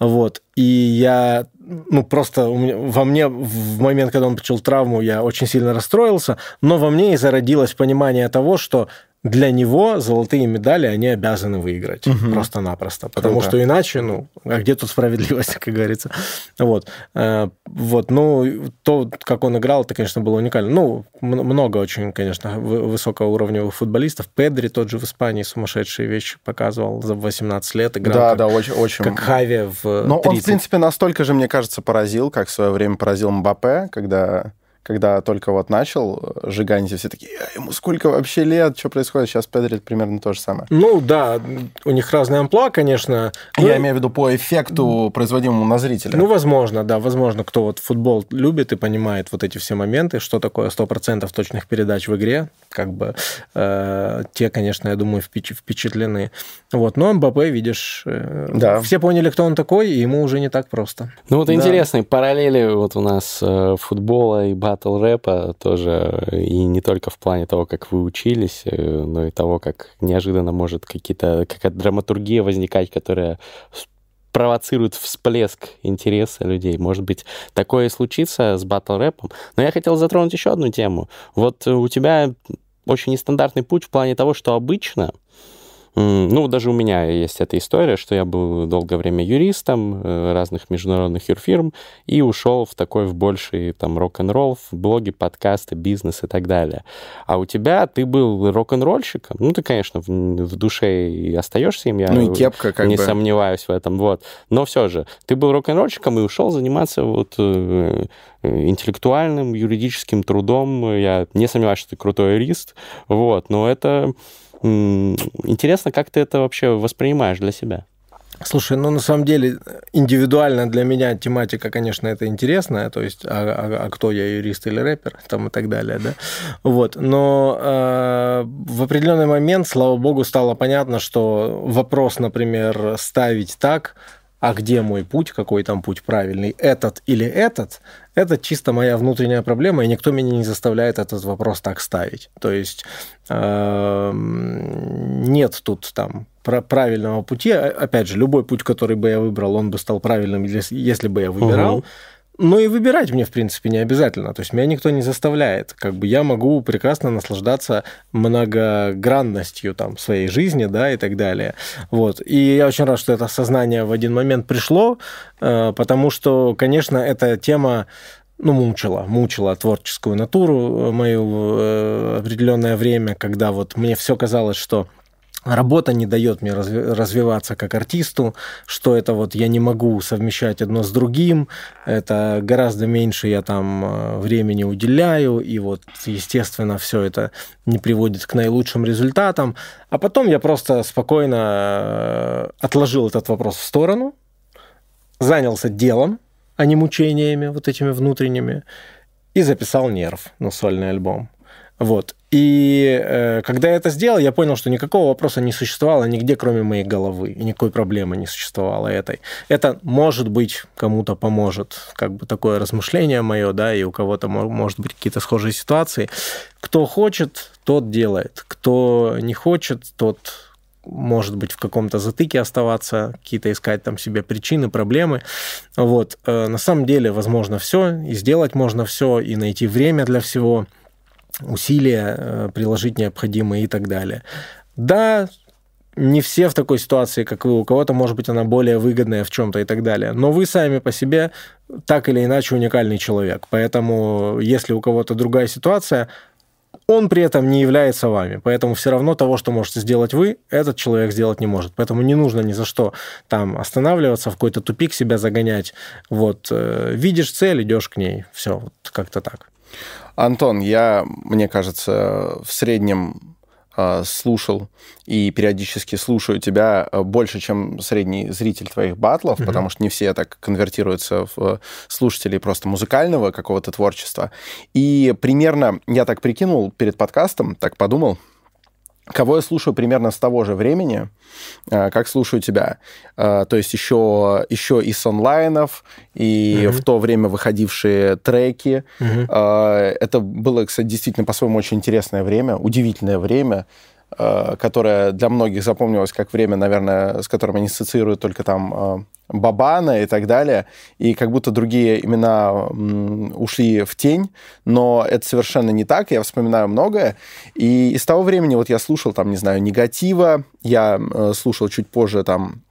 Вот. И я, ну, просто меня, во мне в момент, когда он получил травму, я очень сильно расстроился, но во мне и зародилось понимание того, что для него золотые медали они обязаны выиграть угу. просто-напросто, потому Круто. что иначе, ну, а где тут справедливость, как говорится, вот, э, вот, ну, то, как он играл, это, конечно, было уникально. Ну, много очень, конечно, высокоуровневых футболистов. Педри тот же в Испании сумасшедшие вещи показывал за 18 лет играл. Да, как, да, очень, очень. Как Хави в. Но 30. он, в принципе, настолько же, мне кажется, поразил, как в свое время поразил Мбаппе, когда когда только вот начал э, жиганить, все такие, а ему сколько вообще лет, что происходит? Сейчас Педри примерно то же самое. Ну да, у них разные амплуа, конечно. Я ну, имею в виду по эффекту, производимому на зрителя. Ну, возможно, да, возможно, кто вот футбол любит и понимает вот эти все моменты, что такое 100% точных передач в игре, как бы э, те, конечно, я думаю, впечатлены. Вот, но МБП, видишь, э, да. все поняли, кто он такой, и ему уже не так просто. Ну вот да. интересные параллели вот у нас э, футбола и бат батл рэпа тоже, и не только в плане того, как вы учились, э, но и того, как неожиданно может какие-то, какая-то драматургия возникать, которая провоцирует всплеск интереса людей. Может быть, такое и случится с батл рэпом. Но я хотел затронуть еще одну тему. Вот у тебя очень нестандартный путь в плане того, что обычно ну, даже у меня есть эта история, что я был долгое время юристом э, разных международных юрфирм и ушел в такой в больший там рок-н-ролл, в блоги, подкасты, бизнес и так далее. А у тебя ты был рок-н-ролльщиком, ну, ты, конечно, в, в душе и остаешься им, я ну, и кепка, как не бы. сомневаюсь в этом, вот. Но все же, ты был рок-н-ролльщиком и ушел заниматься вот э, интеллектуальным, юридическим трудом. Я не сомневаюсь, что ты крутой юрист, вот, но это Интересно, как ты это вообще воспринимаешь для себя? Слушай, ну на самом деле индивидуально для меня тематика, конечно, это интересная, то есть, а, а, а кто я, юрист или рэпер, там и так далее, да, вот. Но э, в определенный момент, слава богу, стало понятно, что вопрос, например, ставить так, а где мой путь, какой там путь правильный, этот или этот, это чисто моя внутренняя проблема, и никто меня не заставляет этот вопрос так ставить. То есть э, нет тут там правильного пути. Опять же, любой путь, который бы я выбрал, он бы стал правильным, если бы я выбирал. Угу. Ну и выбирать мне, в принципе, не обязательно. То есть меня никто не заставляет. Как бы я могу прекрасно наслаждаться многогранностью там, своей жизни, да, и так далее. Вот. И я очень рад, что это осознание в один момент пришло, э, потому что, конечно, эта тема ну, мучила, мучила творческую натуру мою э, определенное время, когда вот мне все казалось, что работа не дает мне развиваться как артисту, что это вот я не могу совмещать одно с другим, это гораздо меньше я там э, времени уделяю, и вот, естественно, все это не приводит к наилучшим результатам. А потом я просто спокойно э, отложил этот вопрос в сторону, занялся делом, а не мучениями вот этими внутренними, и записал «Нерв» на сольный альбом. Вот. И э, когда я это сделал, я понял, что никакого вопроса не существовало нигде, кроме моей головы. И никакой проблемы не существовало этой. Это, может быть, кому-то поможет. Как бы такое размышление мое, да, и у кого-то, может быть, какие-то схожие ситуации. Кто хочет, тот делает. Кто не хочет, тот может быть, в каком-то затыке оставаться, какие-то искать там себе причины, проблемы. Вот. Э, на самом деле возможно все, и сделать можно все, и найти время для всего, усилия э, приложить необходимые и так далее. Да, не все в такой ситуации, как вы, у кого-то, может быть, она более выгодная в чем-то и так далее. Но вы сами по себе так или иначе уникальный человек. Поэтому, если у кого-то другая ситуация, он при этом не является вами. Поэтому все равно того, что можете сделать вы, этот человек сделать не может. Поэтому не нужно ни за что там останавливаться, в какой-то тупик себя загонять. Вот, э, видишь цель, идешь к ней. Все, вот как-то так. Антон, я, мне кажется, в среднем а, слушал и периодически слушаю тебя а, больше, чем средний зритель твоих батлов, mm-hmm. потому что не все так конвертируются в слушателей просто музыкального какого-то творчества. И примерно я так прикинул перед подкастом, так подумал, кого я слушаю примерно с того же времени, а, как слушаю тебя. То есть еще, еще и с онлайнов, и mm-hmm. в то время выходившие треки. Mm-hmm. Это было, кстати, действительно по-своему очень интересное время, удивительное время, а, которое для многих запомнилось как время, наверное, с которым они ассоциируют только там а, Бабана и так далее, и как будто другие имена ушли в тень, но это совершенно не так, я вспоминаю многое, и из того времени вот я слушал там, не знаю, негатива, я э, слушал чуть позже там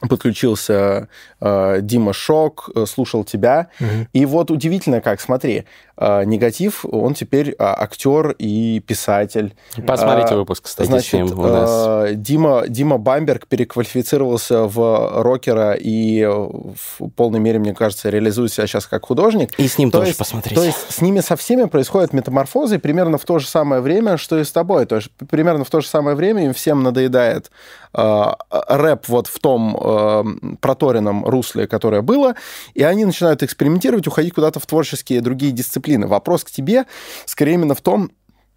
подключился э, Дима Шок, э, слушал тебя. Угу. И вот удивительно как, смотри, э, негатив, он теперь э, актер и писатель. Посмотрите э, выпуск, кстати, Значит, с ним у нас. Э, Дима, Дима Бамберг переквалифицировался в рокера и в полной мере, мне кажется, реализует себя сейчас как художник. И с ним то тоже есть, посмотрите. То есть с ними со всеми происходят метаморфозы примерно в то же самое время, что и с тобой. То есть примерно в то же самое время им всем надоедает э, рэп вот в том э, проторенном русле, которое было, и они начинают экспериментировать, уходить куда-то в творческие другие дисциплины. Вопрос к тебе скорее именно в том,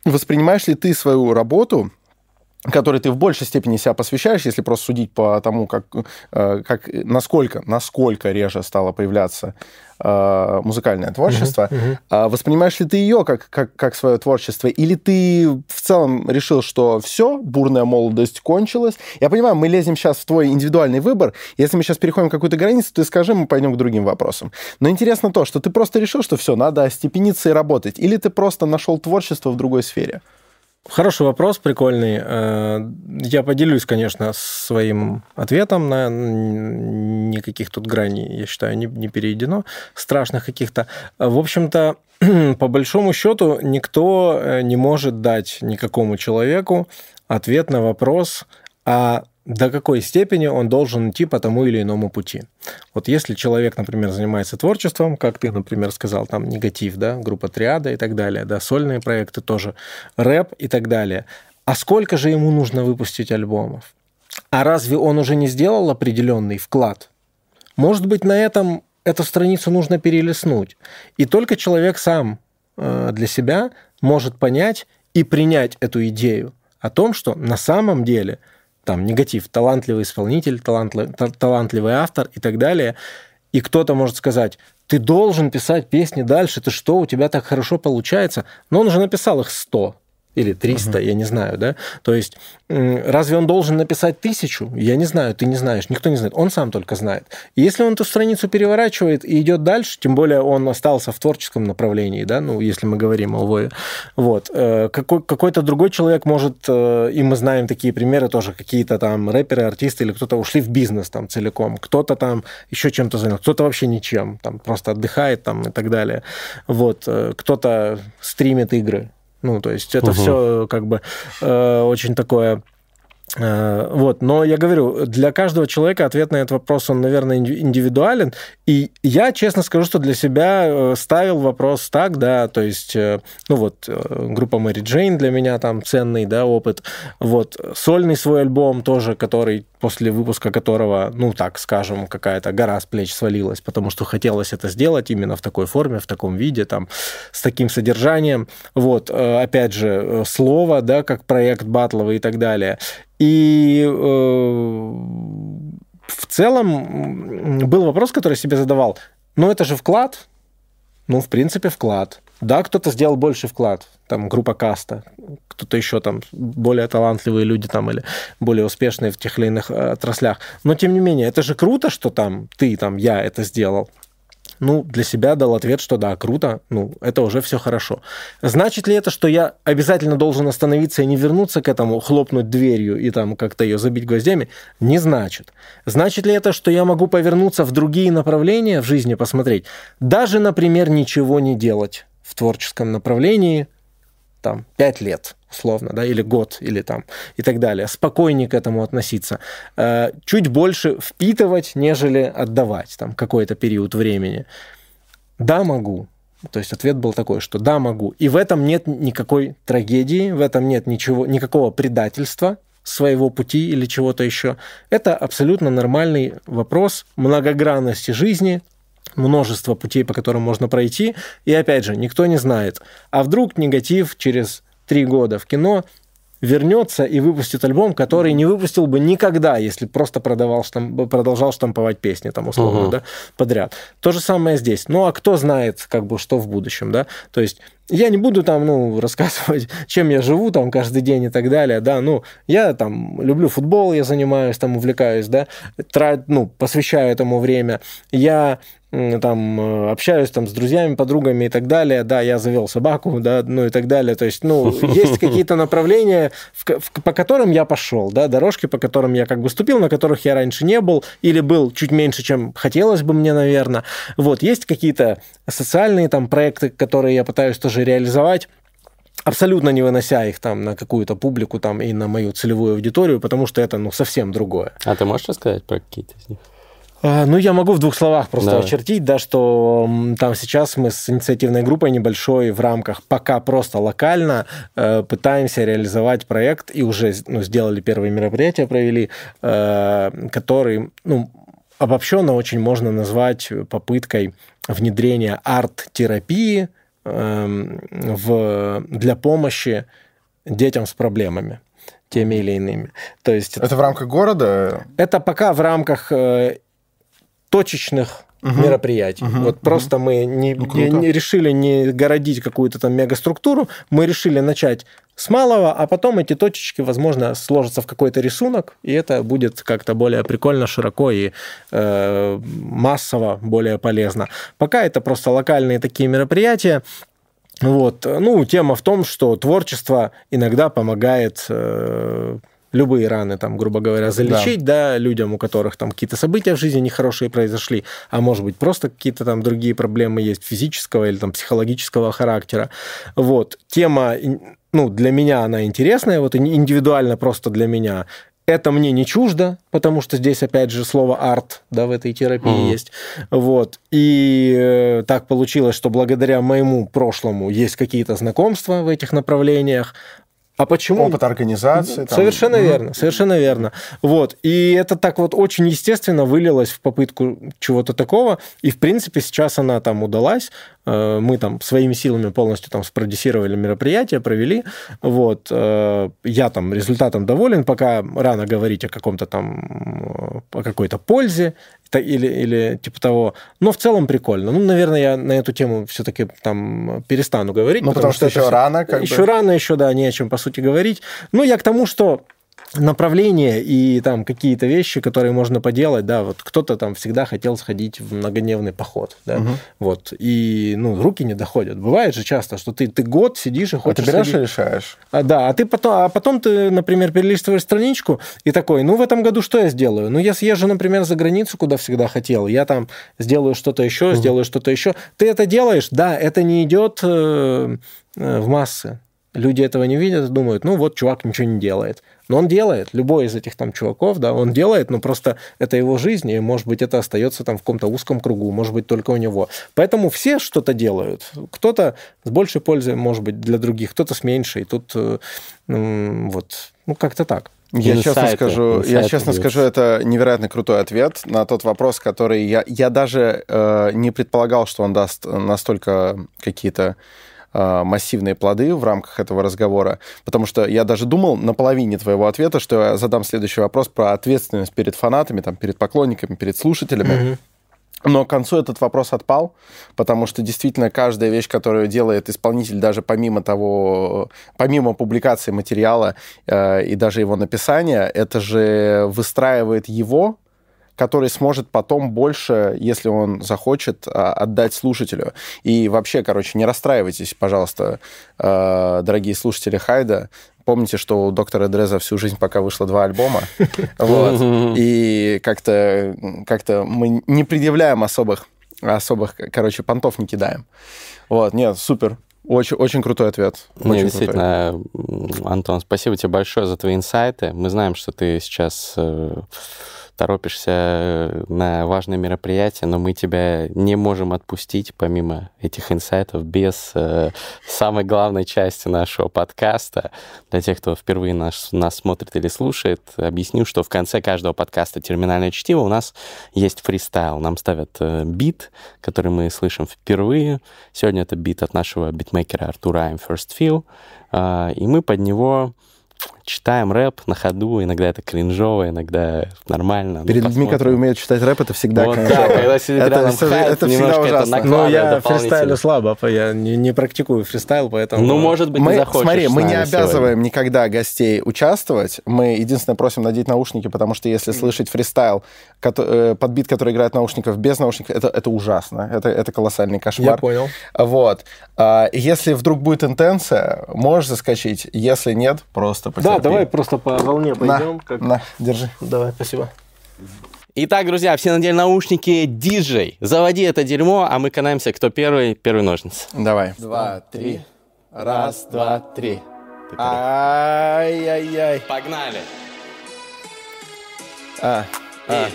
воспринимаешь ли ты свою работу которой ты в большей степени себя посвящаешь, если просто судить по тому, как, э, как насколько, насколько реже стало появляться э, музыкальное творчество, uh-huh, uh-huh. воспринимаешь ли ты ее как, как, как свое творчество, или ты в целом решил, что все, бурная молодость кончилась? Я понимаю, мы лезем сейчас в твой индивидуальный выбор. Если мы сейчас переходим какую-то границу, ты скажи, мы пойдем к другим вопросам. Но интересно то, что ты просто решил, что все, надо остепениться и работать, или ты просто нашел творчество в другой сфере? Хороший вопрос, прикольный. Э, я поделюсь, конечно, своим ответом на никаких тут граней, я считаю, не, не перейдено, страшных каких-то. В общем-то, по большому счету, никто э, не может дать никакому человеку ответ на вопрос, а до какой степени он должен идти по тому или иному пути. Вот если человек, например, занимается творчеством, как ты, например, сказал, там негатив, да, группа триада и так далее, да, сольные проекты тоже, рэп и так далее. А сколько же ему нужно выпустить альбомов? А разве он уже не сделал определенный вклад? Может быть, на этом эту страницу нужно перелистнуть. И только человек сам э, для себя может понять и принять эту идею о том, что на самом деле – там негатив, талантливый исполнитель, талантливый, талантливый автор и так далее. И кто-то может сказать, ты должен писать песни дальше, ты что, у тебя так хорошо получается. Но он уже написал их 100 или 300, uh-huh. я не знаю, да. То есть разве он должен написать тысячу? Я не знаю, ты не знаешь, никто не знает, он сам только знает. И если он эту страницу переворачивает и идет дальше, тем более он остался в творческом направлении, да, ну, если мы говорим о Вое, вот, э, какой, какой-то другой человек может, э, и мы знаем такие примеры тоже, какие-то там рэперы, артисты или кто-то ушли в бизнес там целиком, кто-то там еще чем-то занят, кто-то вообще ничем, там просто отдыхает там и так далее, вот, э, кто-то стримит игры, ну, то есть это угу. все как бы э, очень такое э, вот, но я говорю, для каждого человека ответ на этот вопрос, он, наверное, индивидуален. И я, честно скажу, что для себя э, ставил вопрос так, да, то есть, э, ну вот, группа Мэри Джейн для меня там ценный, да, опыт. Вот, сольный свой альбом тоже, который после выпуска которого, ну так скажем, какая-то гора с плеч свалилась, потому что хотелось это сделать именно в такой форме, в таком виде, там, с таким содержанием. Вот, э, опять же, э, слово, да, как проект батловый и так далее. И э, в целом был вопрос, который я себе задавал. Ну, это же вклад. Ну, в принципе, вклад. Да, кто-то сделал больше вклад, там группа каста, кто-то еще там более талантливые люди там или более успешные в тех или иных э, отраслях. Но тем не менее, это же круто, что там ты, там я это сделал ну, для себя дал ответ, что да, круто, ну, это уже все хорошо. Значит ли это, что я обязательно должен остановиться и не вернуться к этому, хлопнуть дверью и там как-то ее забить гвоздями? Не значит. Значит ли это, что я могу повернуться в другие направления в жизни, посмотреть? Даже, например, ничего не делать в творческом направлении, там, пять лет – условно, да, или год, или там, и так далее. Спокойнее к этому относиться. Э, чуть больше впитывать, нежели отдавать там какой-то период времени. Да, могу. То есть ответ был такой, что да, могу. И в этом нет никакой трагедии, в этом нет ничего, никакого предательства своего пути или чего-то еще. Это абсолютно нормальный вопрос многогранности жизни, множество путей, по которым можно пройти. И опять же, никто не знает. А вдруг негатив через три года в кино, вернется и выпустит альбом, который не выпустил бы никогда, если просто продавал, штамп, продолжал штамповать песни там условно, uh-huh. да, подряд. То же самое здесь. Ну, а кто знает, как бы, что в будущем, да? То есть я не буду там, ну, рассказывать, чем я живу там каждый день и так далее, да, ну, я там люблю футбол, я занимаюсь, там увлекаюсь, да, трат, ну, посвящаю этому время. Я там э, общаюсь там с друзьями, подругами и так далее, да, я завел собаку, да, ну и так далее, то есть, ну, есть какие-то направления, в, в, по которым я пошел, да, дорожки, по которым я как бы ступил, на которых я раньше не был, или был чуть меньше, чем хотелось бы мне, наверное, вот, есть какие-то социальные там проекты, которые я пытаюсь тоже реализовать, абсолютно не вынося их там на какую-то публику там и на мою целевую аудиторию, потому что это, ну, совсем другое. А ты можешь рассказать про какие-то из них? А, ну, я могу в двух словах просто Давай. очертить, да, что там сейчас мы с инициативной группой небольшой в рамках пока просто локально э, пытаемся реализовать проект и уже ну, сделали первые мероприятия, провели, э, который, ну, обобщенно очень можно назвать попыткой внедрения арт-терапии э, в, для помощи детям с проблемами теми или иными. То есть это в рамках города? Это пока в рамках э, точечных угу. мероприятий. Угу, вот угу. просто мы не, ну, не, не решили не городить какую-то там мегаструктуру, мы решили начать с малого, а потом эти точечки, возможно, сложатся в какой-то рисунок, и это будет как-то более прикольно, широко и э, массово более полезно. Пока это просто локальные такие мероприятия. Вот. Ну, тема в том, что творчество иногда помогает э, любые раны, там, грубо говоря, залечить, да. да, людям, у которых там какие-то события в жизни нехорошие произошли, а может быть просто какие-то там другие проблемы есть физического или там психологического характера. Вот. Тема, ну, для меня она интересная, вот индивидуально просто для меня. Это мне не чуждо, потому что здесь, опять же, слово арт, да, в этой терапии mm-hmm. есть. Вот. И э, так получилось, что благодаря моему прошлому есть какие-то знакомства в этих направлениях. А почему? Опыт организации. Там... Совершенно mm верно, совершенно верно. Вот. И это так вот очень естественно вылилось в попытку чего-то такого. И, в принципе, сейчас она там удалась. Э, мы там своими силами полностью там спродюсировали мероприятие, провели. Вот. Э, я там результатом доволен, пока рано говорить о каком-то там, э, о какой-то пользе или, или типа того. Но в целом прикольно. Ну, наверное, я на эту тему все-таки там перестану говорить. Ну, потому, потому что, что еще рано. Как еще бы. рано, еще, да, не о чем, по сути, говорить. Ну, я к тому, что направления и там какие-то вещи, которые можно поделать, да, вот кто-то там всегда хотел сходить в многодневный поход, да, угу. вот, и, ну, руки не доходят. Бывает же часто, что ты, ты год сидишь и хочешь... А ты берешь сходить... и решаешь? А, да, а ты потом, а потом ты, например, перелистываешь страничку и такой, ну, в этом году что я сделаю? Ну, я съезжу, например, за границу, куда всегда хотел, я там сделаю что-то еще, угу. сделаю что-то еще. Ты это делаешь, да, это не идет э, э, в массы. Люди этого не видят думают, ну вот чувак ничего не делает. Но он делает, любой из этих там чуваков, да, он делает, но просто это его жизнь, и, может быть, это остается там в каком-то узком кругу, может быть, только у него. Поэтому все что-то делают. Кто-то с большей пользой, может быть, для других, кто-то с меньшей. Тут э, вот, ну, как-то так. Я честно скажу, я честно скажу, это невероятно крутой ответ на тот вопрос, который я я даже э, не предполагал, что он даст настолько какие-то массивные плоды в рамках этого разговора, потому что я даже думал на половине твоего ответа, что я задам следующий вопрос про ответственность перед фанатами, там, перед поклонниками, перед слушателями. Mm-hmm. Но к концу этот вопрос отпал, потому что действительно каждая вещь, которую делает исполнитель, даже помимо того, помимо публикации материала э, и даже его написания, это же выстраивает его, который сможет потом больше, если он захочет, а, отдать слушателю. И вообще, короче, не расстраивайтесь, пожалуйста, э, дорогие слушатели Хайда, Помните, что у доктора Дреза всю жизнь пока вышло два альбома. Вот. И как-то как мы не предъявляем особых, особых, короче, понтов не кидаем. Вот, нет, супер. Очень, очень крутой ответ. Очень Нет, действительно, крутой. Антон, спасибо тебе большое за твои инсайты. Мы знаем, что ты сейчас э, торопишься э, на важное мероприятие, но мы тебя не можем отпустить, помимо этих инсайтов, без э, самой главной части нашего подкаста. Для тех, кто впервые нас, нас смотрит или слушает, объясню, что в конце каждого подкаста «Терминальное чтиво» у нас есть фристайл. Нам ставят э, бит, который мы слышим впервые. Сегодня это бит от нашего битмейкера Артура I'm First Feel, э, и мы под него читаем рэп на ходу, иногда это кринжово, иногда нормально. Ну, Перед ну, людьми, которые умеют читать рэп, это всегда вот, кринжово. Да, когда сидит это, рядом Хайд, это всегда ужасно. Это Но я фристайлю слабо, я не, не практикую фристайл, поэтому... Ну, может быть, мы, ты захочешь Смотри, мы не обязываем сегодня. никогда гостей участвовать, мы единственное просим надеть наушники, потому что если слышать фристайл, э, под бит, который играет наушников без наушников, это, это ужасно, это, это колоссальный кошмар. Я понял. Вот. А, если вдруг будет интенция, можешь заскочить, если нет, просто потерпи. Да, давай просто по волне пойдем. На, как... на держи. Давай, спасибо. Итак, друзья, все надели наушники. Диджей, заводи это дерьмо, а мы канаемся, кто первый, первый ножницы. Давай. Два, три. Раз, два, три. Ай-яй-яй. Погнали. А, а.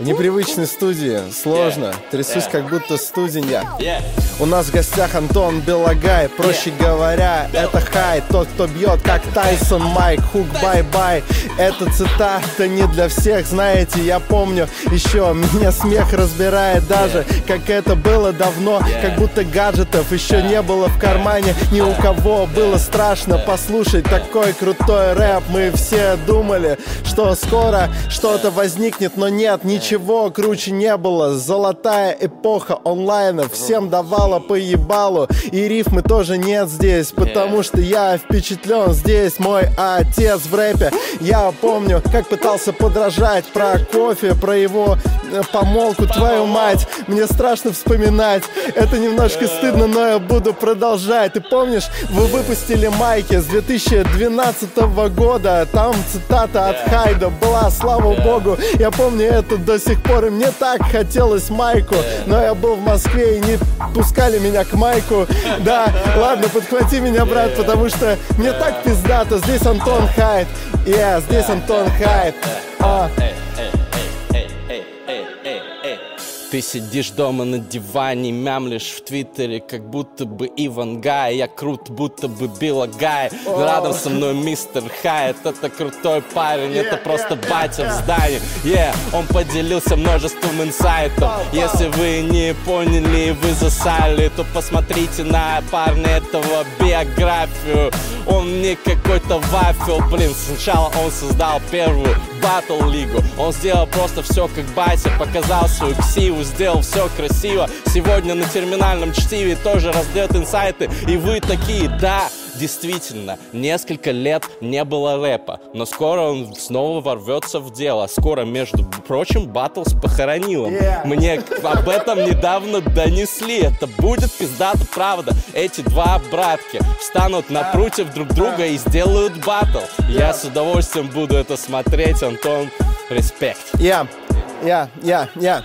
В непривычной студии. Сложно. Трясусь, как будто студень Yeah. У нас в гостях Антон Белогай. Проще говоря, это Хайд. Тот, кто бьет, как Тайсон Майк. Хук бай-бай. Это цитата не для всех. Знаете, я помню еще. Меня смех разбирает даже. Как это было давно. Как будто гаджетов еще не было в кармане. Ни у кого было страшно послушать такой крутой рэп. Мы все думали, что скоро что-то возникнет, но нет, ничего Ничего круче не было. Золотая эпоха онлайна Всем давала по ебалу И рифмы тоже нет здесь Потому что я впечатлен. Здесь мой отец в рэпе. Я помню, как пытался подражать Про кофе, про его э, помолку. Твою мать, мне страшно вспоминать. Это немножко стыдно, но я буду продолжать. Ты помнишь, вы выпустили майки С 2012 года? Там цитата от Хайда была Слава богу, я помню это до сих пор И мне так хотелось майку. Но я был в Москве и не пускали меня к майку. Да, ладно, подхвати меня, брат Потому что мне так пиздато. Здесь Антон Хайт. Yeah, здесь Антон Хайт. А. Ты сидишь дома на диване, мямлишь в Твиттере, как будто бы Иван Гай. Я крут, будто бы Билла Гай. Рядом со мной мистер Хайт. Это крутой парень, это просто батя в здании. Yeah, он поделился множеством инсайтов. Если вы не поняли и вы засали, то посмотрите на парня этого биографию. Он не какой-то вафел, блин. Сначала он создал первую батл лигу. Он сделал просто все как батя, показал свою ксиву сделал все красиво Сегодня на терминальном чтиве тоже раздает инсайты И вы такие, да, Действительно, несколько лет не было рэпа, но скоро он снова ворвется в дело. Скоро, между прочим, батл с похоронилом. Yeah. Мне об этом недавно донесли. Это будет пиздата правда. Эти два братки встанут напротив друг друга и сделают батл. Я с удовольствием буду это смотреть, Антон. Респект. Я, я, я, я.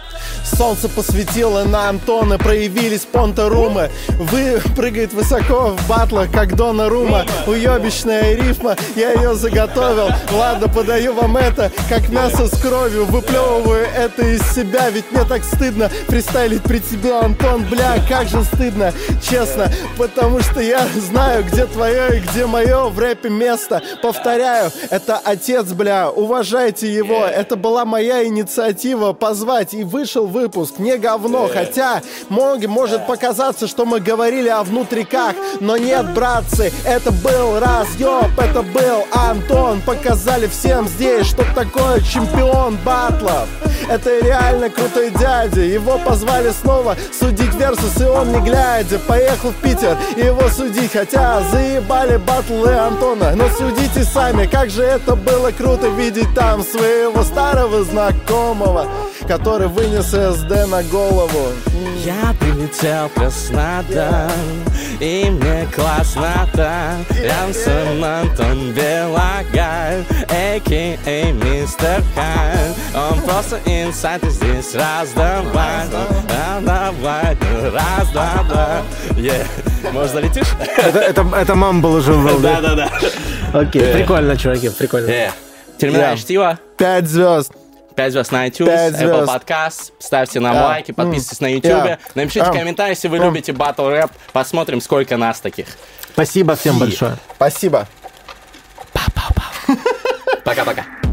Солнце посветило на Антона Проявились понта-румы. Вы прыгает высоко в батлах, как Дона Рума. Уебищная рифма, я ее заготовил. Ладно, подаю вам это, как мясо с кровью. Выплевываю это из себя, ведь мне так стыдно Фристайлить при тебе, Антон, бля, как же стыдно Честно, потому что я знаю, где твое и где мое в рэпе место. Повторяю, это отец, бля, уважайте его. Это была моя инициатива позвать. И вышел выпуск, не говно Хотя, многим может показаться, что мы говорили о внутриках Но нет, братцы, это был разъеб Это был Антон. Показали всем здесь, что такое чемпион батлов. Это реально крутой дядя Его позвали снова судить версус И он не глядя поехал в Питер Его судить, хотя заебали батлы Антона Но судите сами, как же это было круто Видеть там своего старого знакомого Который вынес СД на голову Я прилетел в Краснодар И мне классно там Рядом со мной Антон Белогай А.К.А. Мистер Хайн Он просто инсайд и здесь раз-два Раз-два, раз-два Yeah. Может, залетишь? Это, это, это мама был уже в Да-да-да. Окей, Э. прикольно, чуваки, прикольно. Yeah. Терминальное Yeah. чтиво. Пять звезд 5 звезд на iTunes, Apple. Podcast. Ставьте нам Да. лайки, подписывайтесь на YouTube. Yeah. Напишите Ам. комментарии, если вы Ам. любите батл рэп. Посмотрим, сколько нас таких. Спасибо всем большое. Спасибо Пока-пока.